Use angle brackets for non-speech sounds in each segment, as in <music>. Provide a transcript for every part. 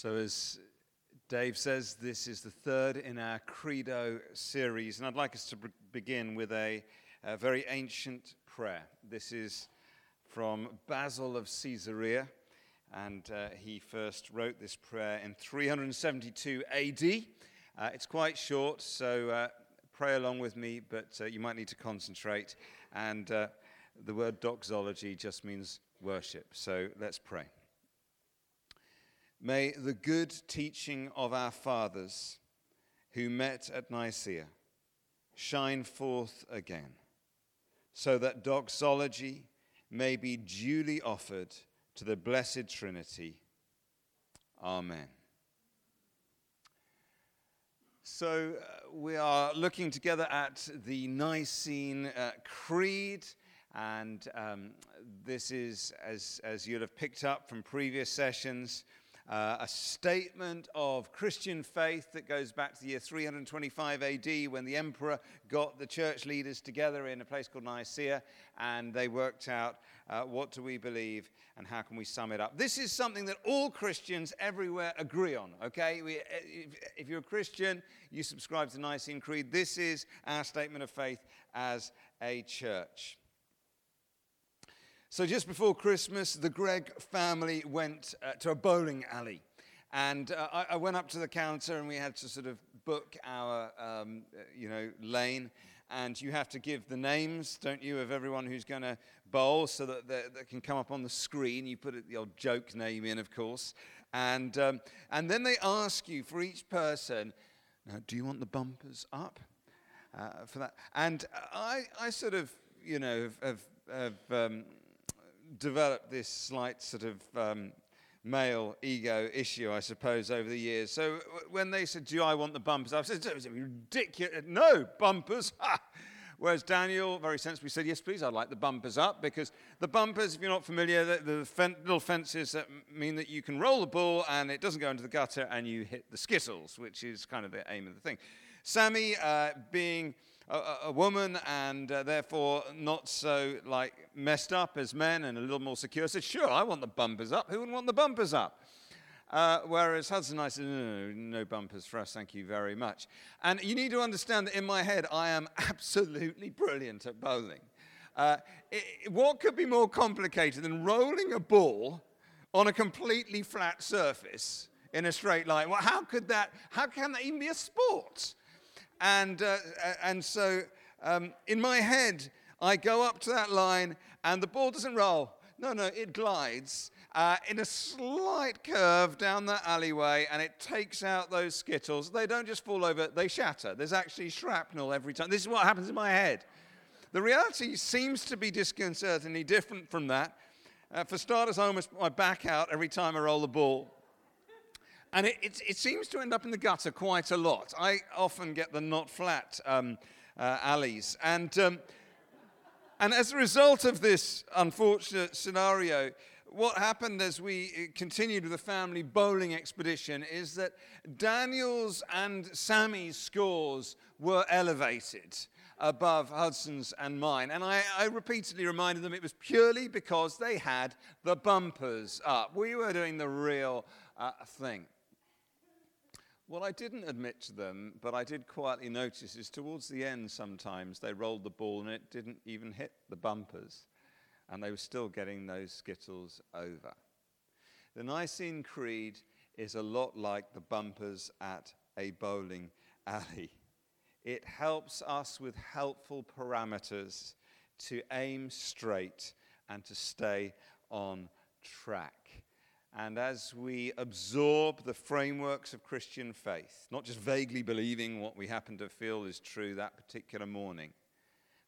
So, as Dave says, this is the third in our Credo series, and I'd like us to b- begin with a, a, very ancient prayer. This is from Basil of Caesarea, and uh, he first wrote this prayer in 372 AD. Uh, it's quite short, so uh, pray along with me, but uh, you might need to concentrate. And uh, the word doxology just means worship, so let's pray. May the good teaching of our fathers who met at Nicaea shine forth again, so that doxology may be duly offered to the Blessed Trinity. Amen. So, uh, we are looking together at the Nicene uh, Creed, and um, this is, as, as you'll have picked up from previous sessions, uh, a statement of Christian faith that goes back to the year 325 AD when the emperor got the church leaders together in a place called Nicaea and they worked out uh, what do we believe and how can we sum it up. This is something that all Christians everywhere agree on, okay? We, if, if you're a Christian, you subscribe to the Nicene Creed. This is our statement of faith as a church. So, just before Christmas, the Greig family went uh, to a bowling alley. And uh, I, I, went up to the counter and we had to sort of book our, um, uh, you know, lane. And you have to give the names, don't you, of everyone who's going to bowl so that they can come up on the screen. You put the old joke name in, of course. And, um, and then they ask you for each person, now, do you want the bumpers up uh, for that? And I, I sort of, you know, have, have, have um, developed this slight sort of um, male ego issue, I suppose, over the years. So when they said, Do I want the bumpers? I said, It's ridiculous. No, bumpers. Ha! <laughs> Whereas Daniel very sensibly said, Yes, please, I'd like the bumpers up because the bumpers, if you're not familiar, the, the fen- little fences that mean that you can roll the ball and it doesn't go into the gutter and you hit the skittles, which is kind of the aim of the thing. Sammy, uh, being a, a woman and uh, therefore not so like messed up as men and a little more secure, said, Sure, I want the bumpers up. Who wouldn't want the bumpers up? Uh, whereas Hudson and I said, no, no, no, bumpers for us, thank you very much. And you need to understand that in my head, I am <laughs> absolutely brilliant at bowling. Uh, it, what could be more complicated than rolling a ball on a completely flat surface in a straight line? Well, how could that, how can that even be a sport? And, uh, and so um, in my head, I go up to that line and the ball doesn't roll. No, no, it glides uh, in a slight curve down that alleyway and it takes out those skittles. They don't just fall over, they shatter. There's actually shrapnel every time. This is what happens in my head. The reality seems to be disconcertingly different from that. Uh, for starters, I almost my back out every time I roll the ball. And it, it, it, seems to end up in the gutter quite a lot. I often get the not flat um, uh, alleys. And, um, and as a result of this unfortunate scenario, what happened as we uh, continued with the family bowling expedition is that Daniel's and Sammy's scores were elevated above Hudson's and mine. And I, I, repeatedly reminded them it was purely because they had the bumpers up. We were doing the real uh, thing. What I didn't admit to them, but I did quietly notice, is towards the end sometimes they rolled the ball and it didn't even hit the bumpers, and they were still getting those skittles over. The Nicene Creed is a lot like the bumpers at a bowling alley. It helps us with helpful parameters to aim straight and to stay on track. And as we absorb the frameworks of Christian faith, not just vaguely believing what we happen to feel is true that particular morning,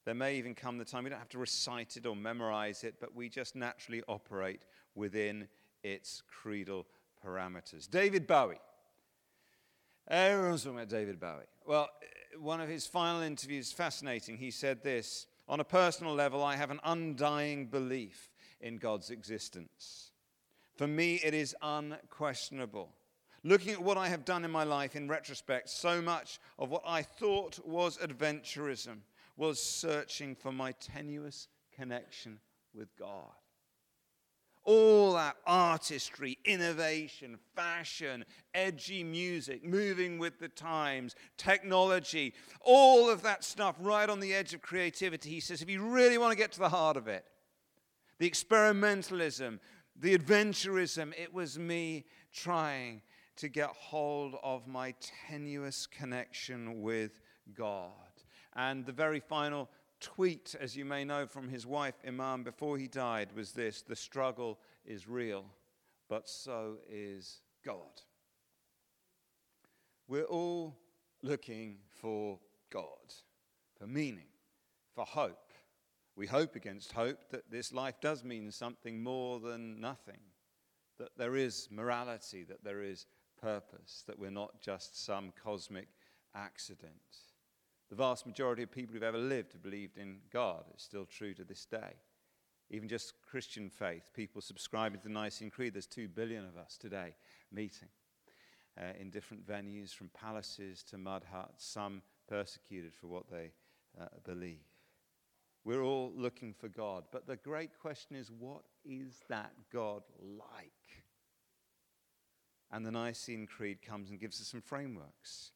there may even come the time we don't have to recite it or memorize it, but we just naturally operate within its creedal parameters. David Bowie. Eh, Everyone's talking about David Bowie. Well, one of his final interviews, fascinating. He said this On a personal level, I have an undying belief in God's existence. For me, it is unquestionable. Looking at what I have done in my life in retrospect, so much of what I thought was adventurism was searching for my tenuous connection with God. All that artistry, innovation, fashion, edgy music, moving with the times, technology, all of that stuff right on the edge of creativity. He says, if you really want to get to the heart of it, the experimentalism, the adventurism, it was me trying to get hold of my tenuous connection with God. And the very final tweet, as you may know from his wife, Iman, before he died, was this The struggle is real, but so is God. We're all looking for God, for meaning, for hope. We hope against hope that this life does mean something more than nothing, that there is morality, that there is purpose, that we're not just some cosmic accident. The vast majority of people who've ever lived have believed in God. It's still true to this day. Even just Christian faith, people subscribing to the Nicene Creed, there's two billion of us today meeting uh, in different venues, from palaces to mud huts, some persecuted for what they uh, believe. We're all looking for God. But the great question is what is that God like? And the Nicene Creed comes and gives us some frameworks.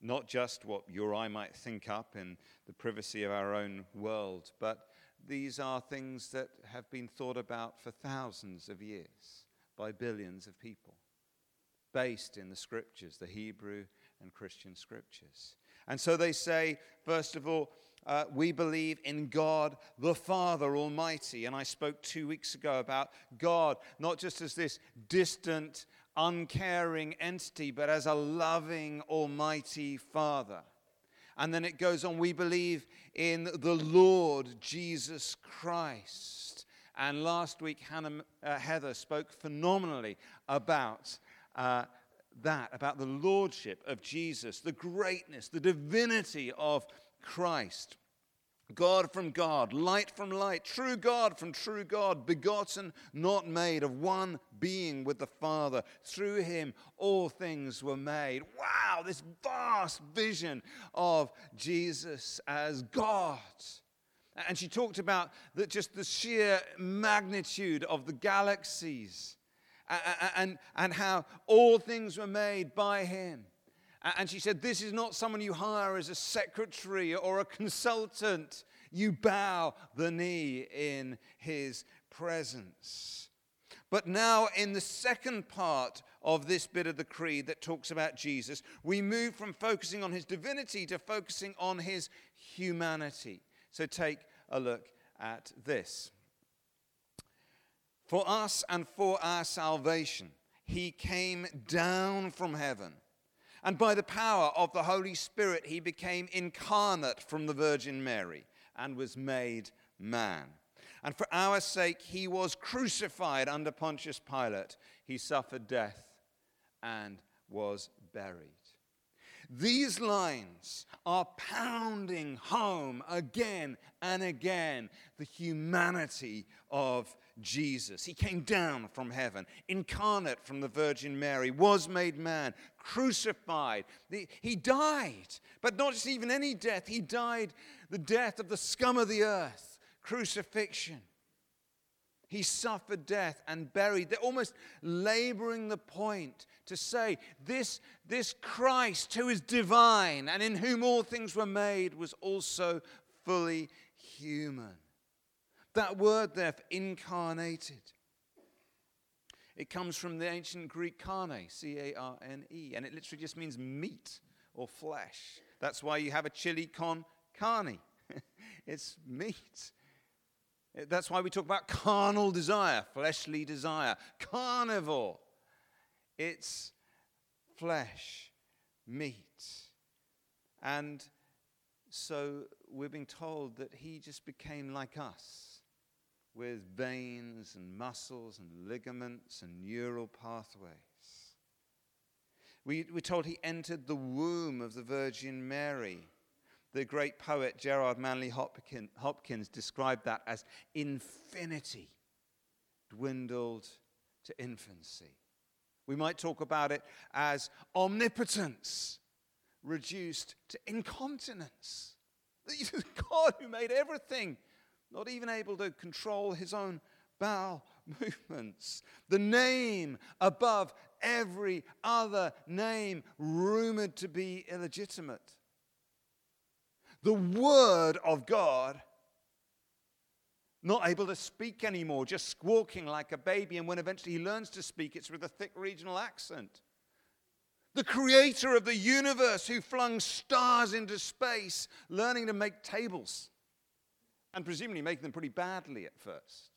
Not just what you or I might think up in the privacy of our own world, but these are things that have been thought about for thousands of years by billions of people, based in the scriptures, the Hebrew and Christian scriptures. And so they say, first of all, uh, we believe in God the Father Almighty. And I spoke two weeks ago about God, not just as this distant, uncaring entity, but as a loving, almighty Father. And then it goes on, we believe in the Lord Jesus Christ. And last week, Hannah, uh, Heather spoke phenomenally about uh, that, about the lordship of Jesus, the greatness, the divinity of Christ. God from God, light from light, true God from true God, begotten, not made, of one being with the Father. Through him, all things were made. Wow, this vast vision of Jesus as God. And she talked about the, just the sheer magnitude of the galaxies and, and, and how all things were made by him. And she said, This is not someone you hire as a secretary or a consultant. You bow the knee in his presence. But now, in the second part of this bit of the creed that talks about Jesus, we move from focusing on his divinity to focusing on his humanity. So take a look at this. For us and for our salvation, he came down from heaven and by the power of the Holy Spirit, he became incarnate from the Virgin Mary and was made man. And for our sake, he was crucified under Pontius Pilate. He suffered death and was buried. These lines are pounding home again and again the humanity of Jesus. He came down from heaven, incarnate from the Virgin Mary, was made man, crucified. He died, but not just even any death. He died the death of the scum of the earth, crucifixion. He suffered death and buried. They're almost laboring the point to say this, this Christ who is divine and in whom all things were made was also fully human. That word there, incarnated, it comes from the ancient Greek carne, C A R N E, and it literally just means meat or flesh. That's why you have a chili con carne. <laughs> it's meat. That's why we talk about carnal desire, fleshly desire. Carnivore. It's flesh, meat. And so we're being told that he just became like us with veins and muscles and ligaments and neural pathways. We, we're told he entered the womb of the Virgin Mary. The great poet Gerard Manley Hopkins, Hopkins described that as infinity dwindled to infancy. We might talk about it as omnipotence reduced to incontinence. <laughs> God who made everything not even able to control his own bowel <laughs> movements. The name above every other name rumored to be illegitimate. The Word of God not able to speak anymore, just squawking like a baby. And when eventually he learns to speak, it's with a thick regional accent. The creator of the universe who flung stars into space, learning to make tables, and presumably making them pretty badly at first.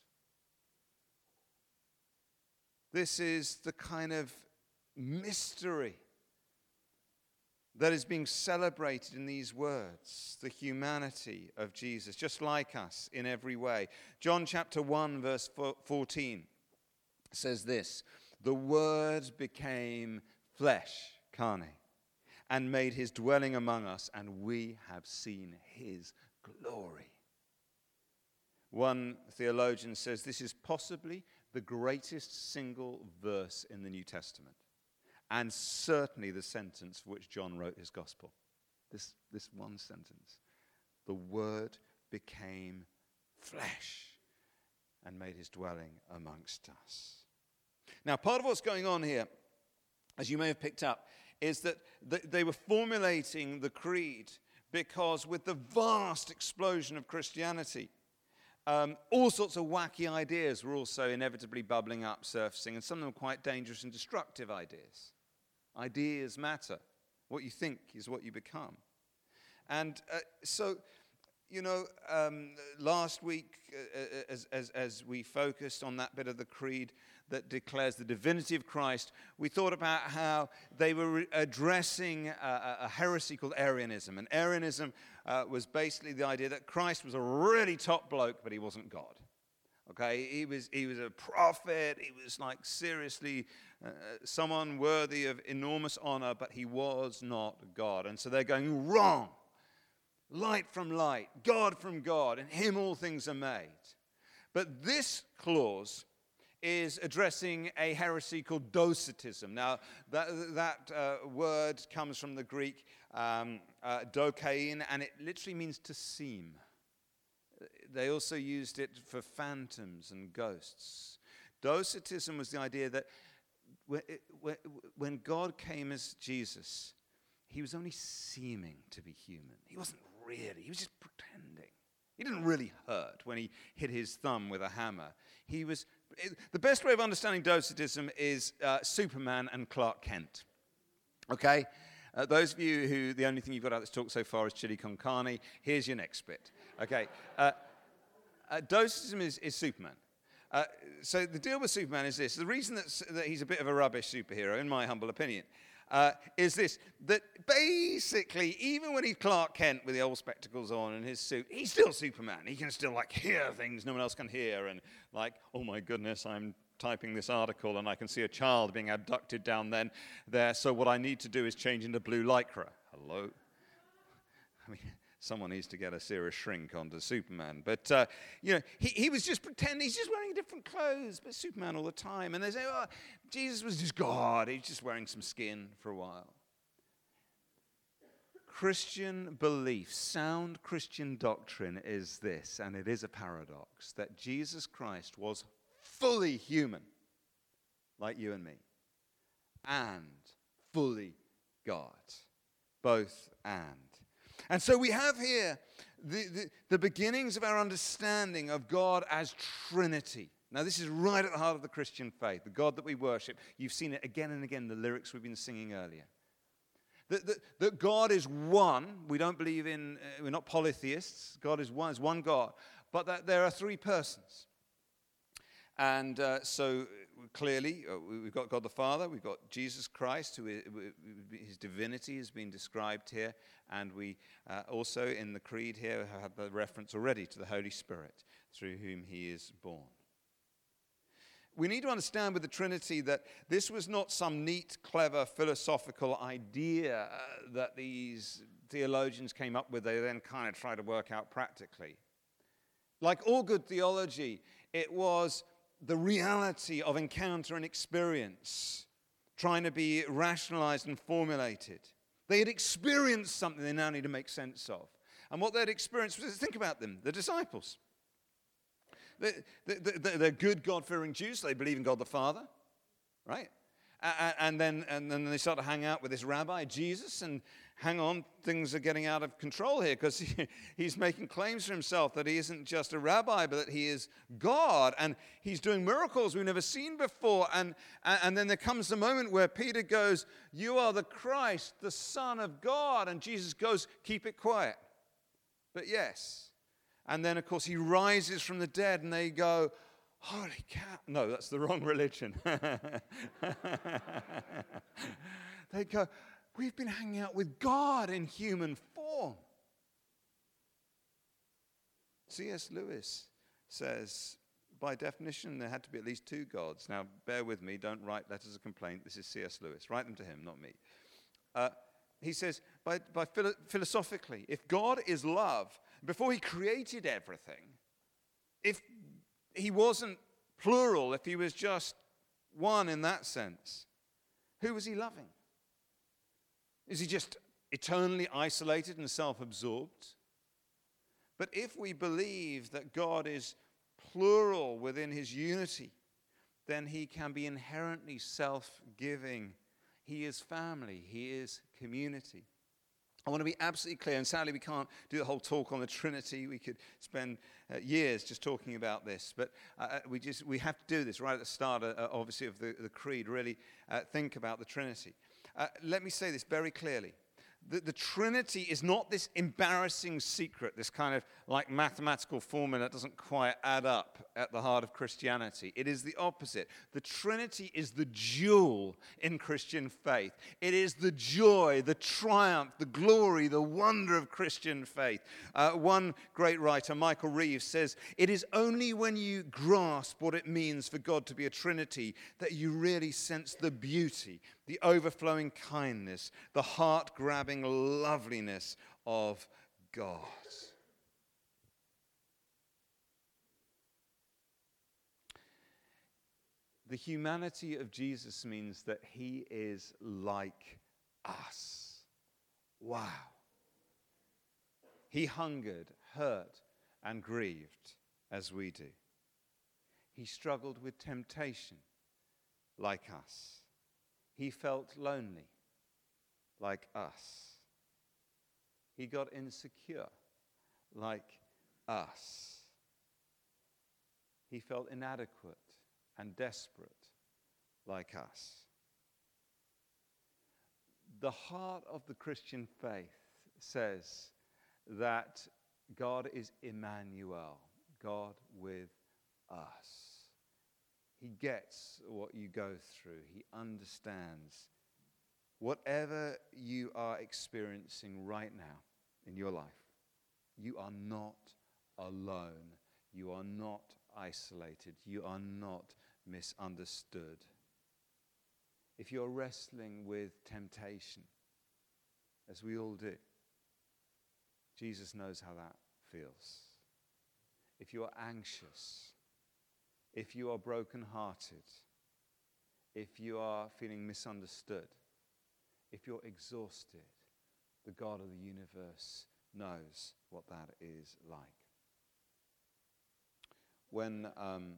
This is the kind of mystery that is being celebrated in these words the humanity of Jesus, just like us in every way. John chapter 1, verse 14 says this The Word became flesh, carne, and made his dwelling among us, and we have seen his glory. One theologian says this is possibly the greatest single verse in the New Testament, and certainly the sentence for which John wrote his gospel. This, this one sentence The Word became flesh and made his dwelling amongst us. Now, part of what's going on here, as you may have picked up, is that they were formulating the creed because with the vast explosion of Christianity, um, all sorts of wacky ideas were also inevitably bubbling up, surfacing, and some of them quite dangerous and destructive ideas. Ideas matter. What you think is what you become. And uh, so, you know, um, last week, uh, uh as, as, as we focused on that bit of the creed, that declares the divinity of Christ, we thought about how they were addressing a, a heresy called Arianism. And Arianism uh, was basically the idea that Christ was a really top bloke, but he wasn't God. Okay, he was, he was a prophet, he was like seriously uh, someone worthy of enormous honor, but he was not God. And so they're going wrong. Light from light, God from God, in him all things are made. But this clause is addressing a heresy called Docetism. Now, that, that uh, word comes from the Greek um, uh, dokein, and it literally means to seem. They also used it for phantoms and ghosts. Docetism was the idea that when God came as Jesus, he was only seeming to be human. He wasn't really, he was just pretending. He didn't really hurt when he hit his thumb with a hammer. He was the best way of understanding docetism is uh, Superman and Clark Kent. Okay? Uh, those of you who the only thing you've got out of this talk so far is chili con carne, here's your next bit. Okay? Uh, uh, docetism is, is Superman. Uh, so the deal with Superman is this: the reason that, that he's a bit of a rubbish superhero, in my humble opinion, uh, is this that basically, even when he's Clark Kent with the old spectacles on and his suit, he's still Superman. He can still like hear things no one else can hear, and like, oh my goodness, I'm typing this article and I can see a child being abducted down then there. So what I need to do is change into blue lycra. Hello. <laughs> I mean, someone needs to get a serious shrink onto Superman. But, uh, you know, he, he was just pretending, he's just wearing different clothes, but Superman all the time. And they say, oh, Jesus was just God. He's just wearing some skin for a while. Christian belief, sound Christian doctrine is this, and it is a paradox, that Jesus Christ was fully human, like you and me, and fully God. Both and. And so we have here the, the, the, beginnings of our understanding of God as Trinity. Now, this is right at the heart of the Christian faith, the God that we worship. You've seen it again and again, the lyrics we've been singing earlier. That, that, that God is one. We don't believe in, uh, we're not polytheists. God is one, is one God. But that there are three persons. And uh, so clearly, uh, we've got God the Father, we've got Jesus Christ, who is, his divinity has been described here, and we uh, also in the Creed here have the reference already to the Holy Spirit, through whom he is born. We need to understand with the Trinity that this was not some neat, clever, philosophical idea uh, that these theologians came up with, they then kind of try to work out practically. Like all good theology, it was the reality of encounter and experience trying to be rationalized and formulated. They had experienced something they now need to make sense of. And what they'd experienced was think about them, the disciples. They, they, they're good, God fearing Jews. They believe in God the Father, right? And then, and then they start to hang out with this rabbi, Jesus, and hang on, things are getting out of control here because he, <laughs> he's making claims for himself that he isn't just a rabbi, but that he is God. And he's doing miracles we've never seen before. And, and then there comes the moment where Peter goes, You are the Christ, the Son of God. And Jesus goes, Keep it quiet. But yes. And then, of course, he rises from the dead, and they go, Holy cow. No, that's the wrong <laughs> religion. <laughs> they go, We've been hanging out with God in human form. C.S. Lewis says, by definition, there had to be at least two gods. Now, bear with me, don't write letters of complaint. This is C.S. Lewis. Write them to him, not me. Uh, he says, by, by philo- philosophically, if God is love, before he created everything, if he wasn't plural, if he was just one in that sense, who was he loving? Is he just eternally isolated and self absorbed? But if we believe that God is plural within his unity, then he can be inherently self giving. He is family, he is community. I want to be absolutely clear, and sadly, we can't do the whole talk on the Trinity. We could spend uh, years just talking about this, but uh, uh we just we have to do this right at the start, uh, obviously, of the, the creed. Really uh, think about the Trinity. Uh, let me say this very clearly the, the Trinity is not this embarrassing secret, this kind of like mathematical formula that doesn't quite add up at the heart of Christianity. It is the opposite. The Trinity is the jewel in Christian faith. It is the joy, the triumph, the glory, the wonder of Christian faith. Uh, one great writer, Michael Reeves, says, It is only when you grasp what it means for God to be a Trinity that you really sense the beauty, the overflowing kindness, the heart grabbing loveliness of God. The humanity of Jesus means that he is like us. Wow. He hungered, hurt, and grieved as we do. He struggled with temptation like us. He felt lonely, like us. He got insecure, like us. He felt inadequate and desperate, like us. The heart of the Christian faith says that God is Emmanuel, God with us. He gets what you go through, He understands. Whatever you are experiencing right now in your life, you are not alone. You are not isolated. You are not misunderstood. If you're wrestling with temptation, as we all do, Jesus knows how that feels. If you are anxious, if you are brokenhearted, if you are feeling misunderstood, if you're exhausted, the God of the universe knows what that is like. When um,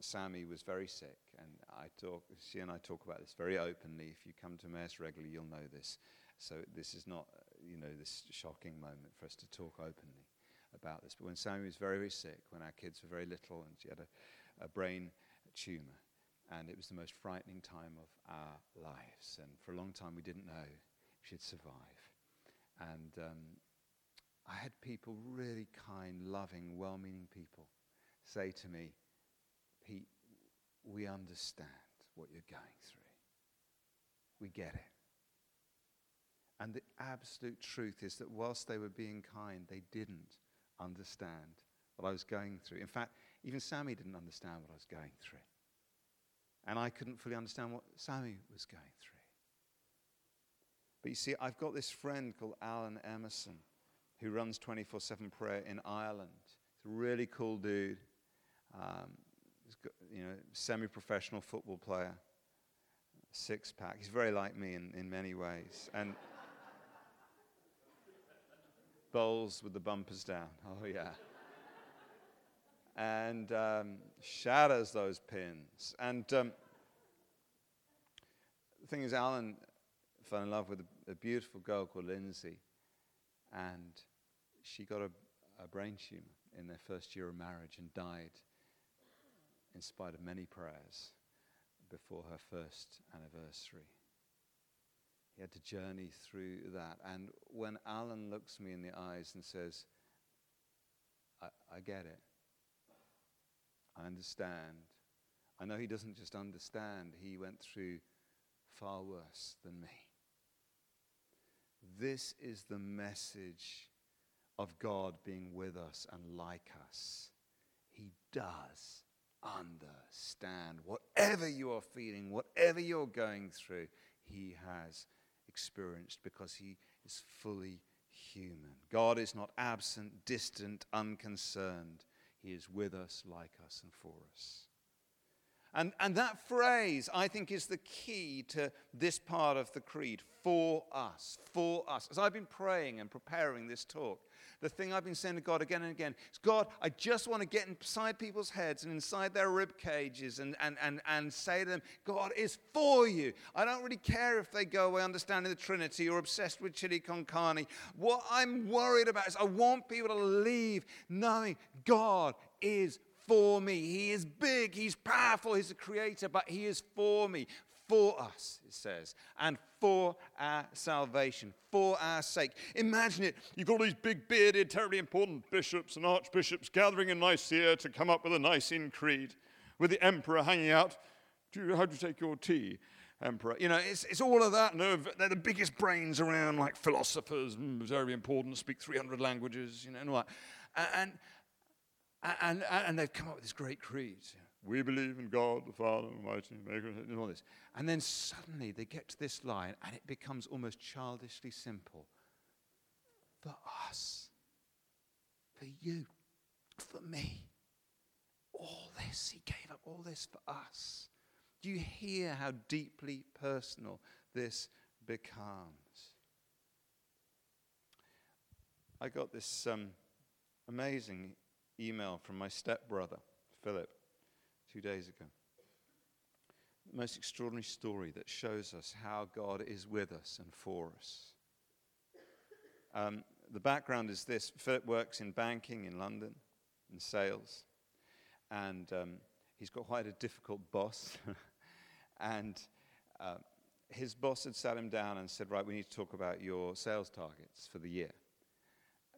Sammy was very sick, and I talk, she and I talk about this very openly. If you come to Mass regularly, you'll know this. So this is not, you know, this shocking moment for us to talk openly about this. But when Sammy was very, very sick, when our kids were very little, and she had a, a brain tumor, and it was the most frightening time of our lives. And for a long time, we didn't know if she'd survive. And um, I had people, really kind, loving, well meaning people, say to me, Pete, we understand what you're going through. We get it. And the absolute truth is that whilst they were being kind, they didn't understand what I was going through. In fact, even Sammy didn't understand what I was going through. And I couldn't fully understand what Sammy was going through. But you see, I've got this friend called Alan Emerson who runs 24 7 prayer in Ireland. He's a really cool dude. Um, he's got, you know, semi professional football player, six pack. He's very like me in, in many ways. And bowls with the bumpers down. <laughs> Oh, yeah. and um, shatters those pins. And um, the thing is, Alan fell in love with a, a beautiful girl called Lindsay, and she got a, a brain tumor in their first year of marriage and died in spite of many prayers before her first anniversary. He had to journey through that. And when Alan looks me in the eyes and says, I, I get it, I understand. I know he doesn't just understand, he went through far worse than me. This is the message of God being with us and like us. He does understand whatever you are feeling, whatever you're going through, He has experienced because He is fully human. God is not absent, distant, unconcerned. He is with us, like us, and for us. And, and that phrase, I think, is the key to this part of the creed for us, for us. As I've been praying and preparing this talk, the thing I've been saying to God again and again is God, I just want to get inside people's heads and inside their rib cages and, and, and, and say to them, God is for you. I don't really care if they go away understanding the Trinity or obsessed with chili con carne. What I'm worried about is I want people to leave knowing God is for me. He is big, He's powerful, He's a creator, but He is for me, for us, it says, and for our salvation, for our sake. Imagine it. You've got all these big, bearded, terribly important bishops and archbishops gathering in Nicaea to come up with a Nicene creed, with the emperor hanging out. How do you take your tea? emperor. You know, it's, it's all of that. No, they're the biggest brains around, like philosophers, mm, very important, speak 300 languages, you know, and all that. And, and, and they've come up with this great creed. We believe in God, the Father, the Almighty, Maker, and all this. And then suddenly they get to this line, and it becomes almost childishly simple. For us, for you, for me. All this, He gave up all this for us. Do you hear how deeply personal this becomes? I got this um, amazing email from my stepbrother, Philip, two days ago. The most extraordinary story that shows us how God is with us and for us. Um, the background is this Philip works in banking in London, in sales, and um, he's got quite a difficult boss. <laughs> and uh, his boss had sat him down and said, Right, we need to talk about your sales targets for the year.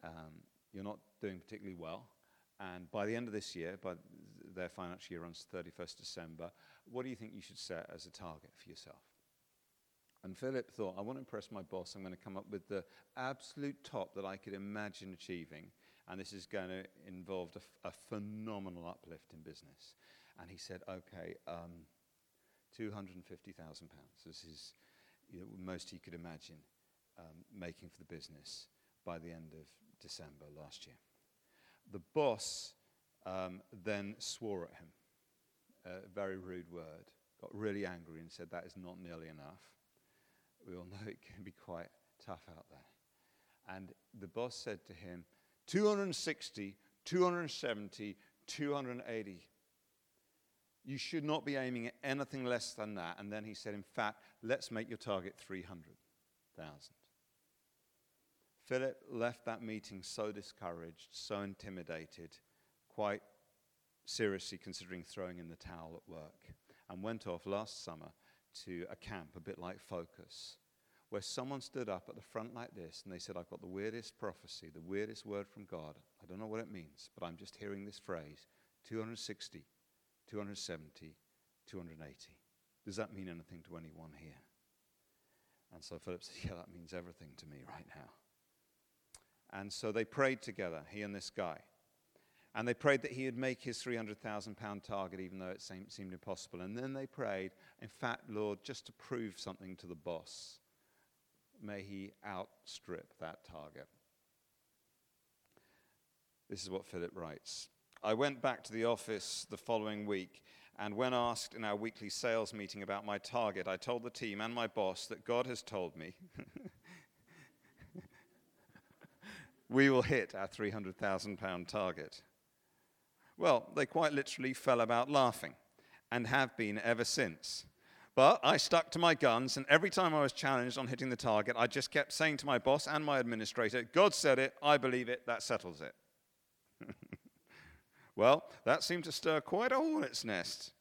Um, you're not doing particularly well. And by the end of this year, by their financial year runs 31st December, what do you think you should set as a target for yourself? And Philip thought, I want to impress my boss. I'm going to come up with the absolute top that I could imagine achieving. And this is going to involve a, f- a phenomenal uplift in business. And he said, okay, um, £250,000. This is you know, most he could imagine um, making for the business by the end of December last year. The boss um, then swore at him, a very rude word, got really angry and said, That is not nearly enough. We all know it can be quite tough out there. And the boss said to him, 260, 270, 280. You should not be aiming at anything less than that. And then he said, In fact, let's make your target 300,000. Philip left that meeting so discouraged, so intimidated, quite seriously considering throwing in the towel at work, and went off last summer to a camp, a bit like Focus, where someone stood up at the front like this and they said, I've got the weirdest prophecy, the weirdest word from God. I don't know what it means, but I'm just hearing this phrase 260, 270, 280. Does that mean anything to anyone here? And so Philip said, Yeah, that means everything to me right now. And so they prayed together, he and this guy. And they prayed that he would make his 300,000 pound target, even though it seemed, seemed impossible. And then they prayed, in fact, Lord, just to prove something to the boss, may he outstrip that target. This is what Philip writes. I went back to the office the following week, and when asked in our weekly sales meeting about my target, I told the team and my boss that God has told me <laughs> we will hit our £300,000 target. Well, they quite literally fell about laughing and have been ever since. But I stuck to my guns, and every time I was challenged on hitting the target, I just kept saying to my boss and my administrator, God said it, I believe it, that settles it. <laughs> well, that seemed to stir quite a hornet's nest.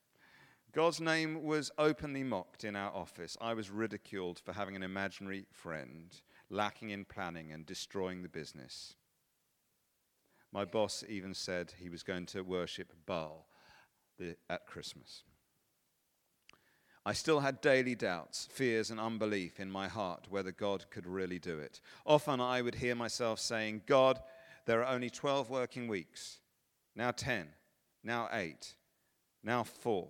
God's name was openly mocked in our office. I was ridiculed for having an imaginary friend, lacking in planning and destroying the business. My boss even said he was going to worship Baal at Christmas. I still had daily doubts, fears, and unbelief in my heart whether God could really do it. Often I would hear myself saying, God, there are only 12 working weeks, now 10, now 8, now 4,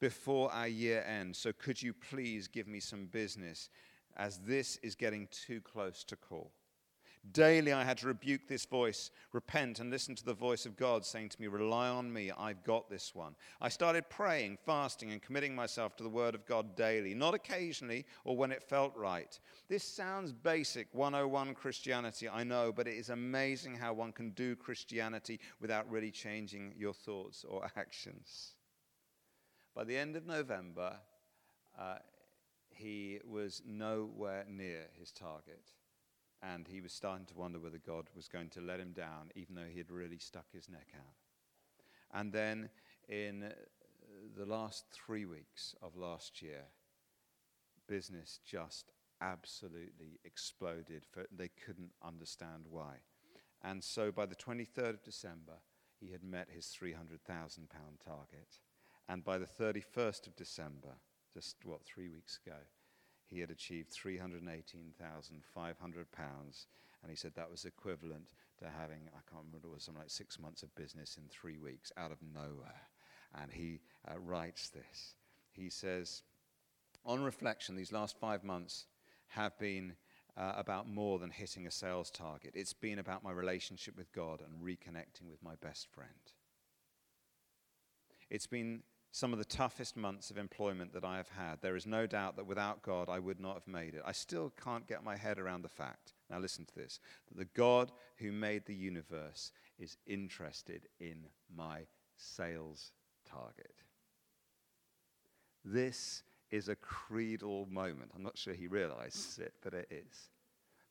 before our year ends. So could you please give me some business as this is getting too close to call? Daily, I had to rebuke this voice, repent, and listen to the voice of God saying to me, Rely on me, I've got this one. I started praying, fasting, and committing myself to the Word of God daily, not occasionally or when it felt right. This sounds basic 101 Christianity, I know, but it is amazing how one can do Christianity without really changing your thoughts or <laughs> actions. By the end of November, uh, he was nowhere near his target and he was starting to wonder whether God was going to let him down, even though he had really stuck his neck out. And then in uh, the last three weeks of last year, business just absolutely exploded. For, they couldn't understand why. And so by the 23rd of December, he had met his £300,000 target. And by the 31st of December, just what, three weeks ago, he had achieved £318,500. And he said that was equivalent to having, I can't remember, it was something like six months of business in three weeks out of nowhere. And he uh, writes this. He says, On reflection, these last five months have been uh, about more than hitting a sales target. It's been about my relationship with God and reconnecting with my best friend. It's been some of the toughest months of employment that I have had. There is no doubt that without God, I would not have made it. I still can't get my head around the fact, now listen to this, that the God who made the universe is interested in my sales target. This is a creedal moment. I'm not sure he realizes it, but it is.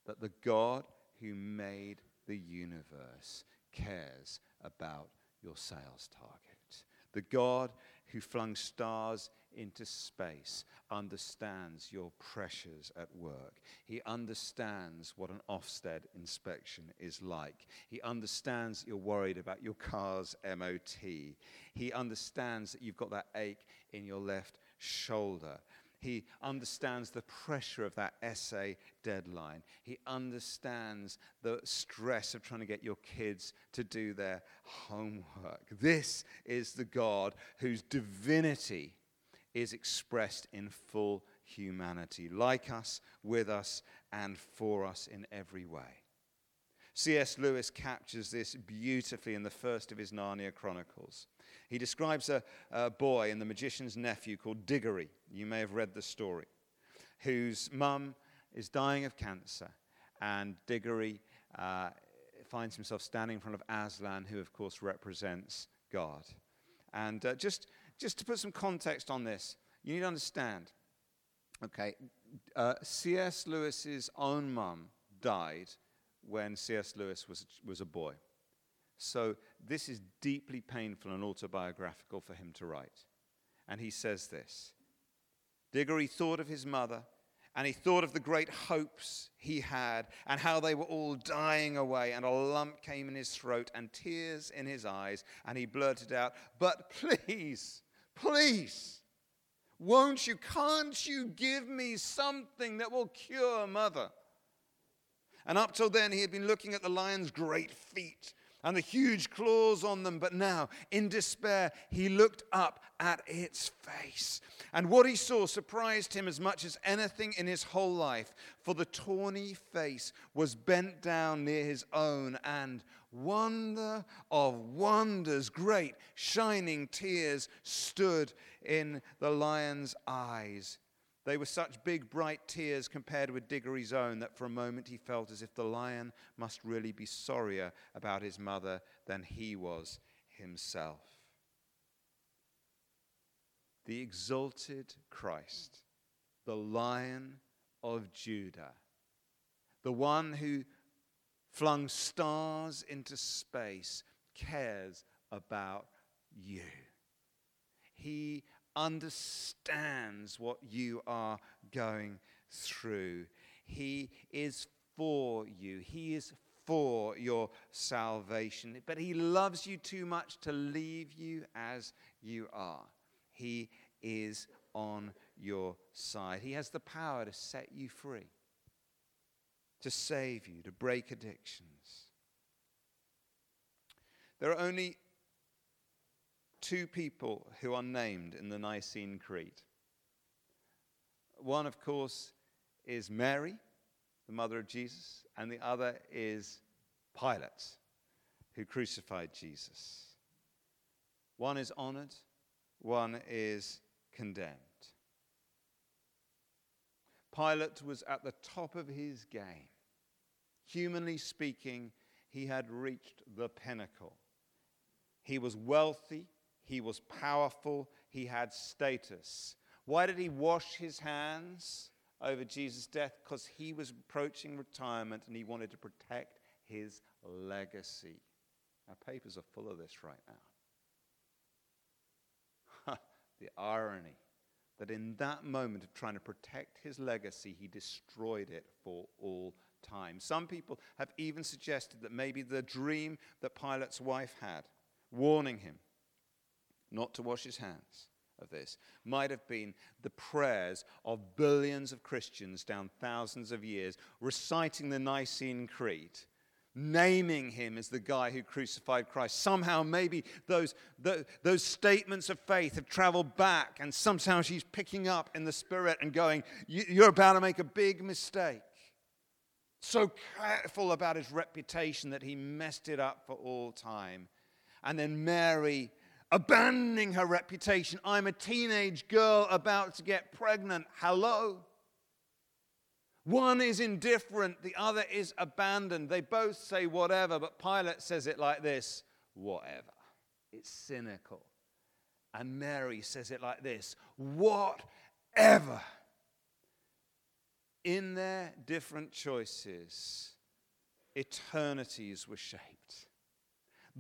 That the God who made the universe cares about your sales target. The God who flung stars into space understands your pressures at work. He understands what an Ofsted inspection is like. He understands you're worried about your car's MOT. He understands that you've got that ache in your left shoulder. He understands the pressure of that essay deadline. He understands the stress of trying to get your kids to do their homework. This is the God whose divinity is expressed in full humanity, like us, with us, and for us in every way. C.S. Lewis captures this beautifully in the first of his Narnia Chronicles. He describes a, a boy and the magician's nephew called Diggory. You may have read the story, whose mum is dying of cancer, and Diggory uh, finds himself standing in front of Aslan, who, of course, represents God. And uh, just, just to put some context on this, you need to understand okay, uh, C.S. Lewis's own mum died when C.S. Lewis was, was a boy. So this is deeply painful and autobiographical for him to write. And he says this Diggory thought of his mother, and he thought of the great hopes he had, and how they were all dying away, and a lump came in his throat, and tears in his eyes, and he blurted out, But please, please, won't you, can't you give me something that will cure mother? And up till then, he had been looking at the lion's great feet and the huge claws on them. But now, in despair, he looked up at its face. And what he saw surprised him as much as anything in his whole life, for the tawny face was bent down near his own, and wonder of wonders, great shining tears stood in the lion's eyes. They were such big, bright tears compared with Diggory's own that for a moment he felt as if the lion must really be sorrier about his mother than he was himself. The exalted Christ, the Lion of Judah, the one who flung stars into space, cares about you. He understands what you are going through. He is for you. He is for your salvation. But He loves you too much to leave you as you are. He is on your side. He has the power to set you free, to save you, to break addictions. There are only two people who are named in the Nicene Creed. One, of course, is Mary, the mother of Jesus, and the other is Pilate, who crucified Jesus. One is honored, one is condemned. Pilate was at the top of his game. Humanly speaking, he had reached the pinnacle. He was wealthy, he was powerful, he had status. Why did he wash his hands over Jesus' death? Because he was approaching retirement and he wanted to protect his legacy. Our papers are full of this right now. the irony that in that moment of trying to protect his legacy, he destroyed it for all time. Some people have even suggested that maybe the dream that Pilate's wife had, warning him not to wash his hands of this, might have been the prayers of billions of Christians down thousands of years, reciting the Nicene Creed, naming him as the guy who crucified Christ. Somehow, maybe those, the, those statements of faith have traveled back, and somehow she's picking up in the spirit and going, You're about to make a big mistake. So careful about his reputation that he messed it up for all time. And then Mary abandoning her reputation. I'm a teenage girl about to get pregnant. Hello? One is indifferent, the other is abandoned. They both say whatever, but Pilate says it like this whatever. It's cynical. And Mary says it like this whatever. In their different choices, eternities were shaped.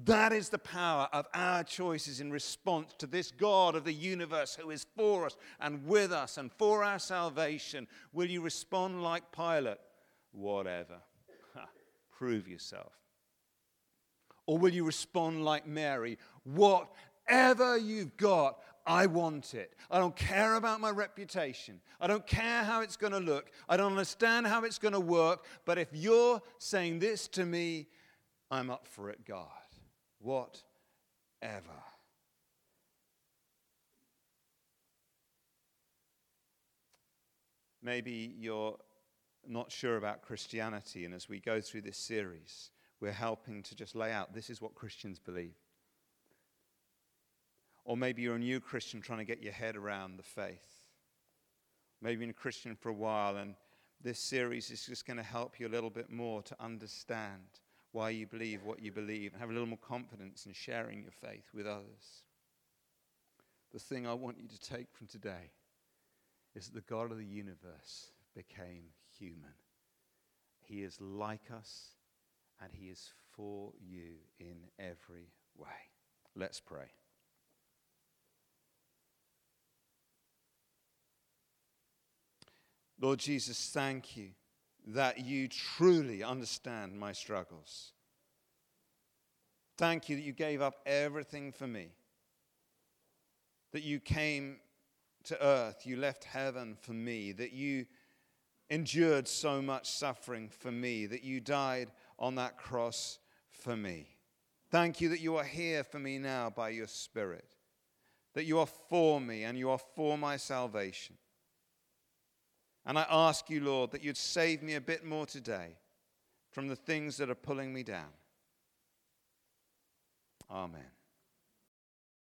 That is the power of our choices in response to this God of the universe who is for us and with us and for our salvation. Will you respond like Pilate? Whatever. Prove yourself. Or will you respond like Mary? Whatever you've got, I want it. I don't care about my reputation. I don't care how it's going to look. I don't understand how it's going to work. But if you're saying this to me, I'm up for it, God whatever. Maybe you're not sure about Christianity, and as we go through this series, we're helping to just lay out this is what Christians believe. Or maybe you're a new Christian trying to get your head around the faith. Maybe you've been a Christian for a while, and this series is just going to help you a little bit more to understand why you believe what you believe and have a little more confidence in sharing your faith with others. The thing I want you to take from today is that the God of the universe became human. He is like us and he is for you in every way. Let's pray. Lord Jesus, thank you that you truly understand my struggles. Thank you that you gave up everything for me, that you came to earth, you left heaven for me, that you endured so much suffering for me, that you died on that cross for me. Thank you that you are here for me now by your Spirit, that you are for me and you are for my salvation. And I ask you, Lord, that you'd save me a bit more today from the things that are pulling me down. Amen.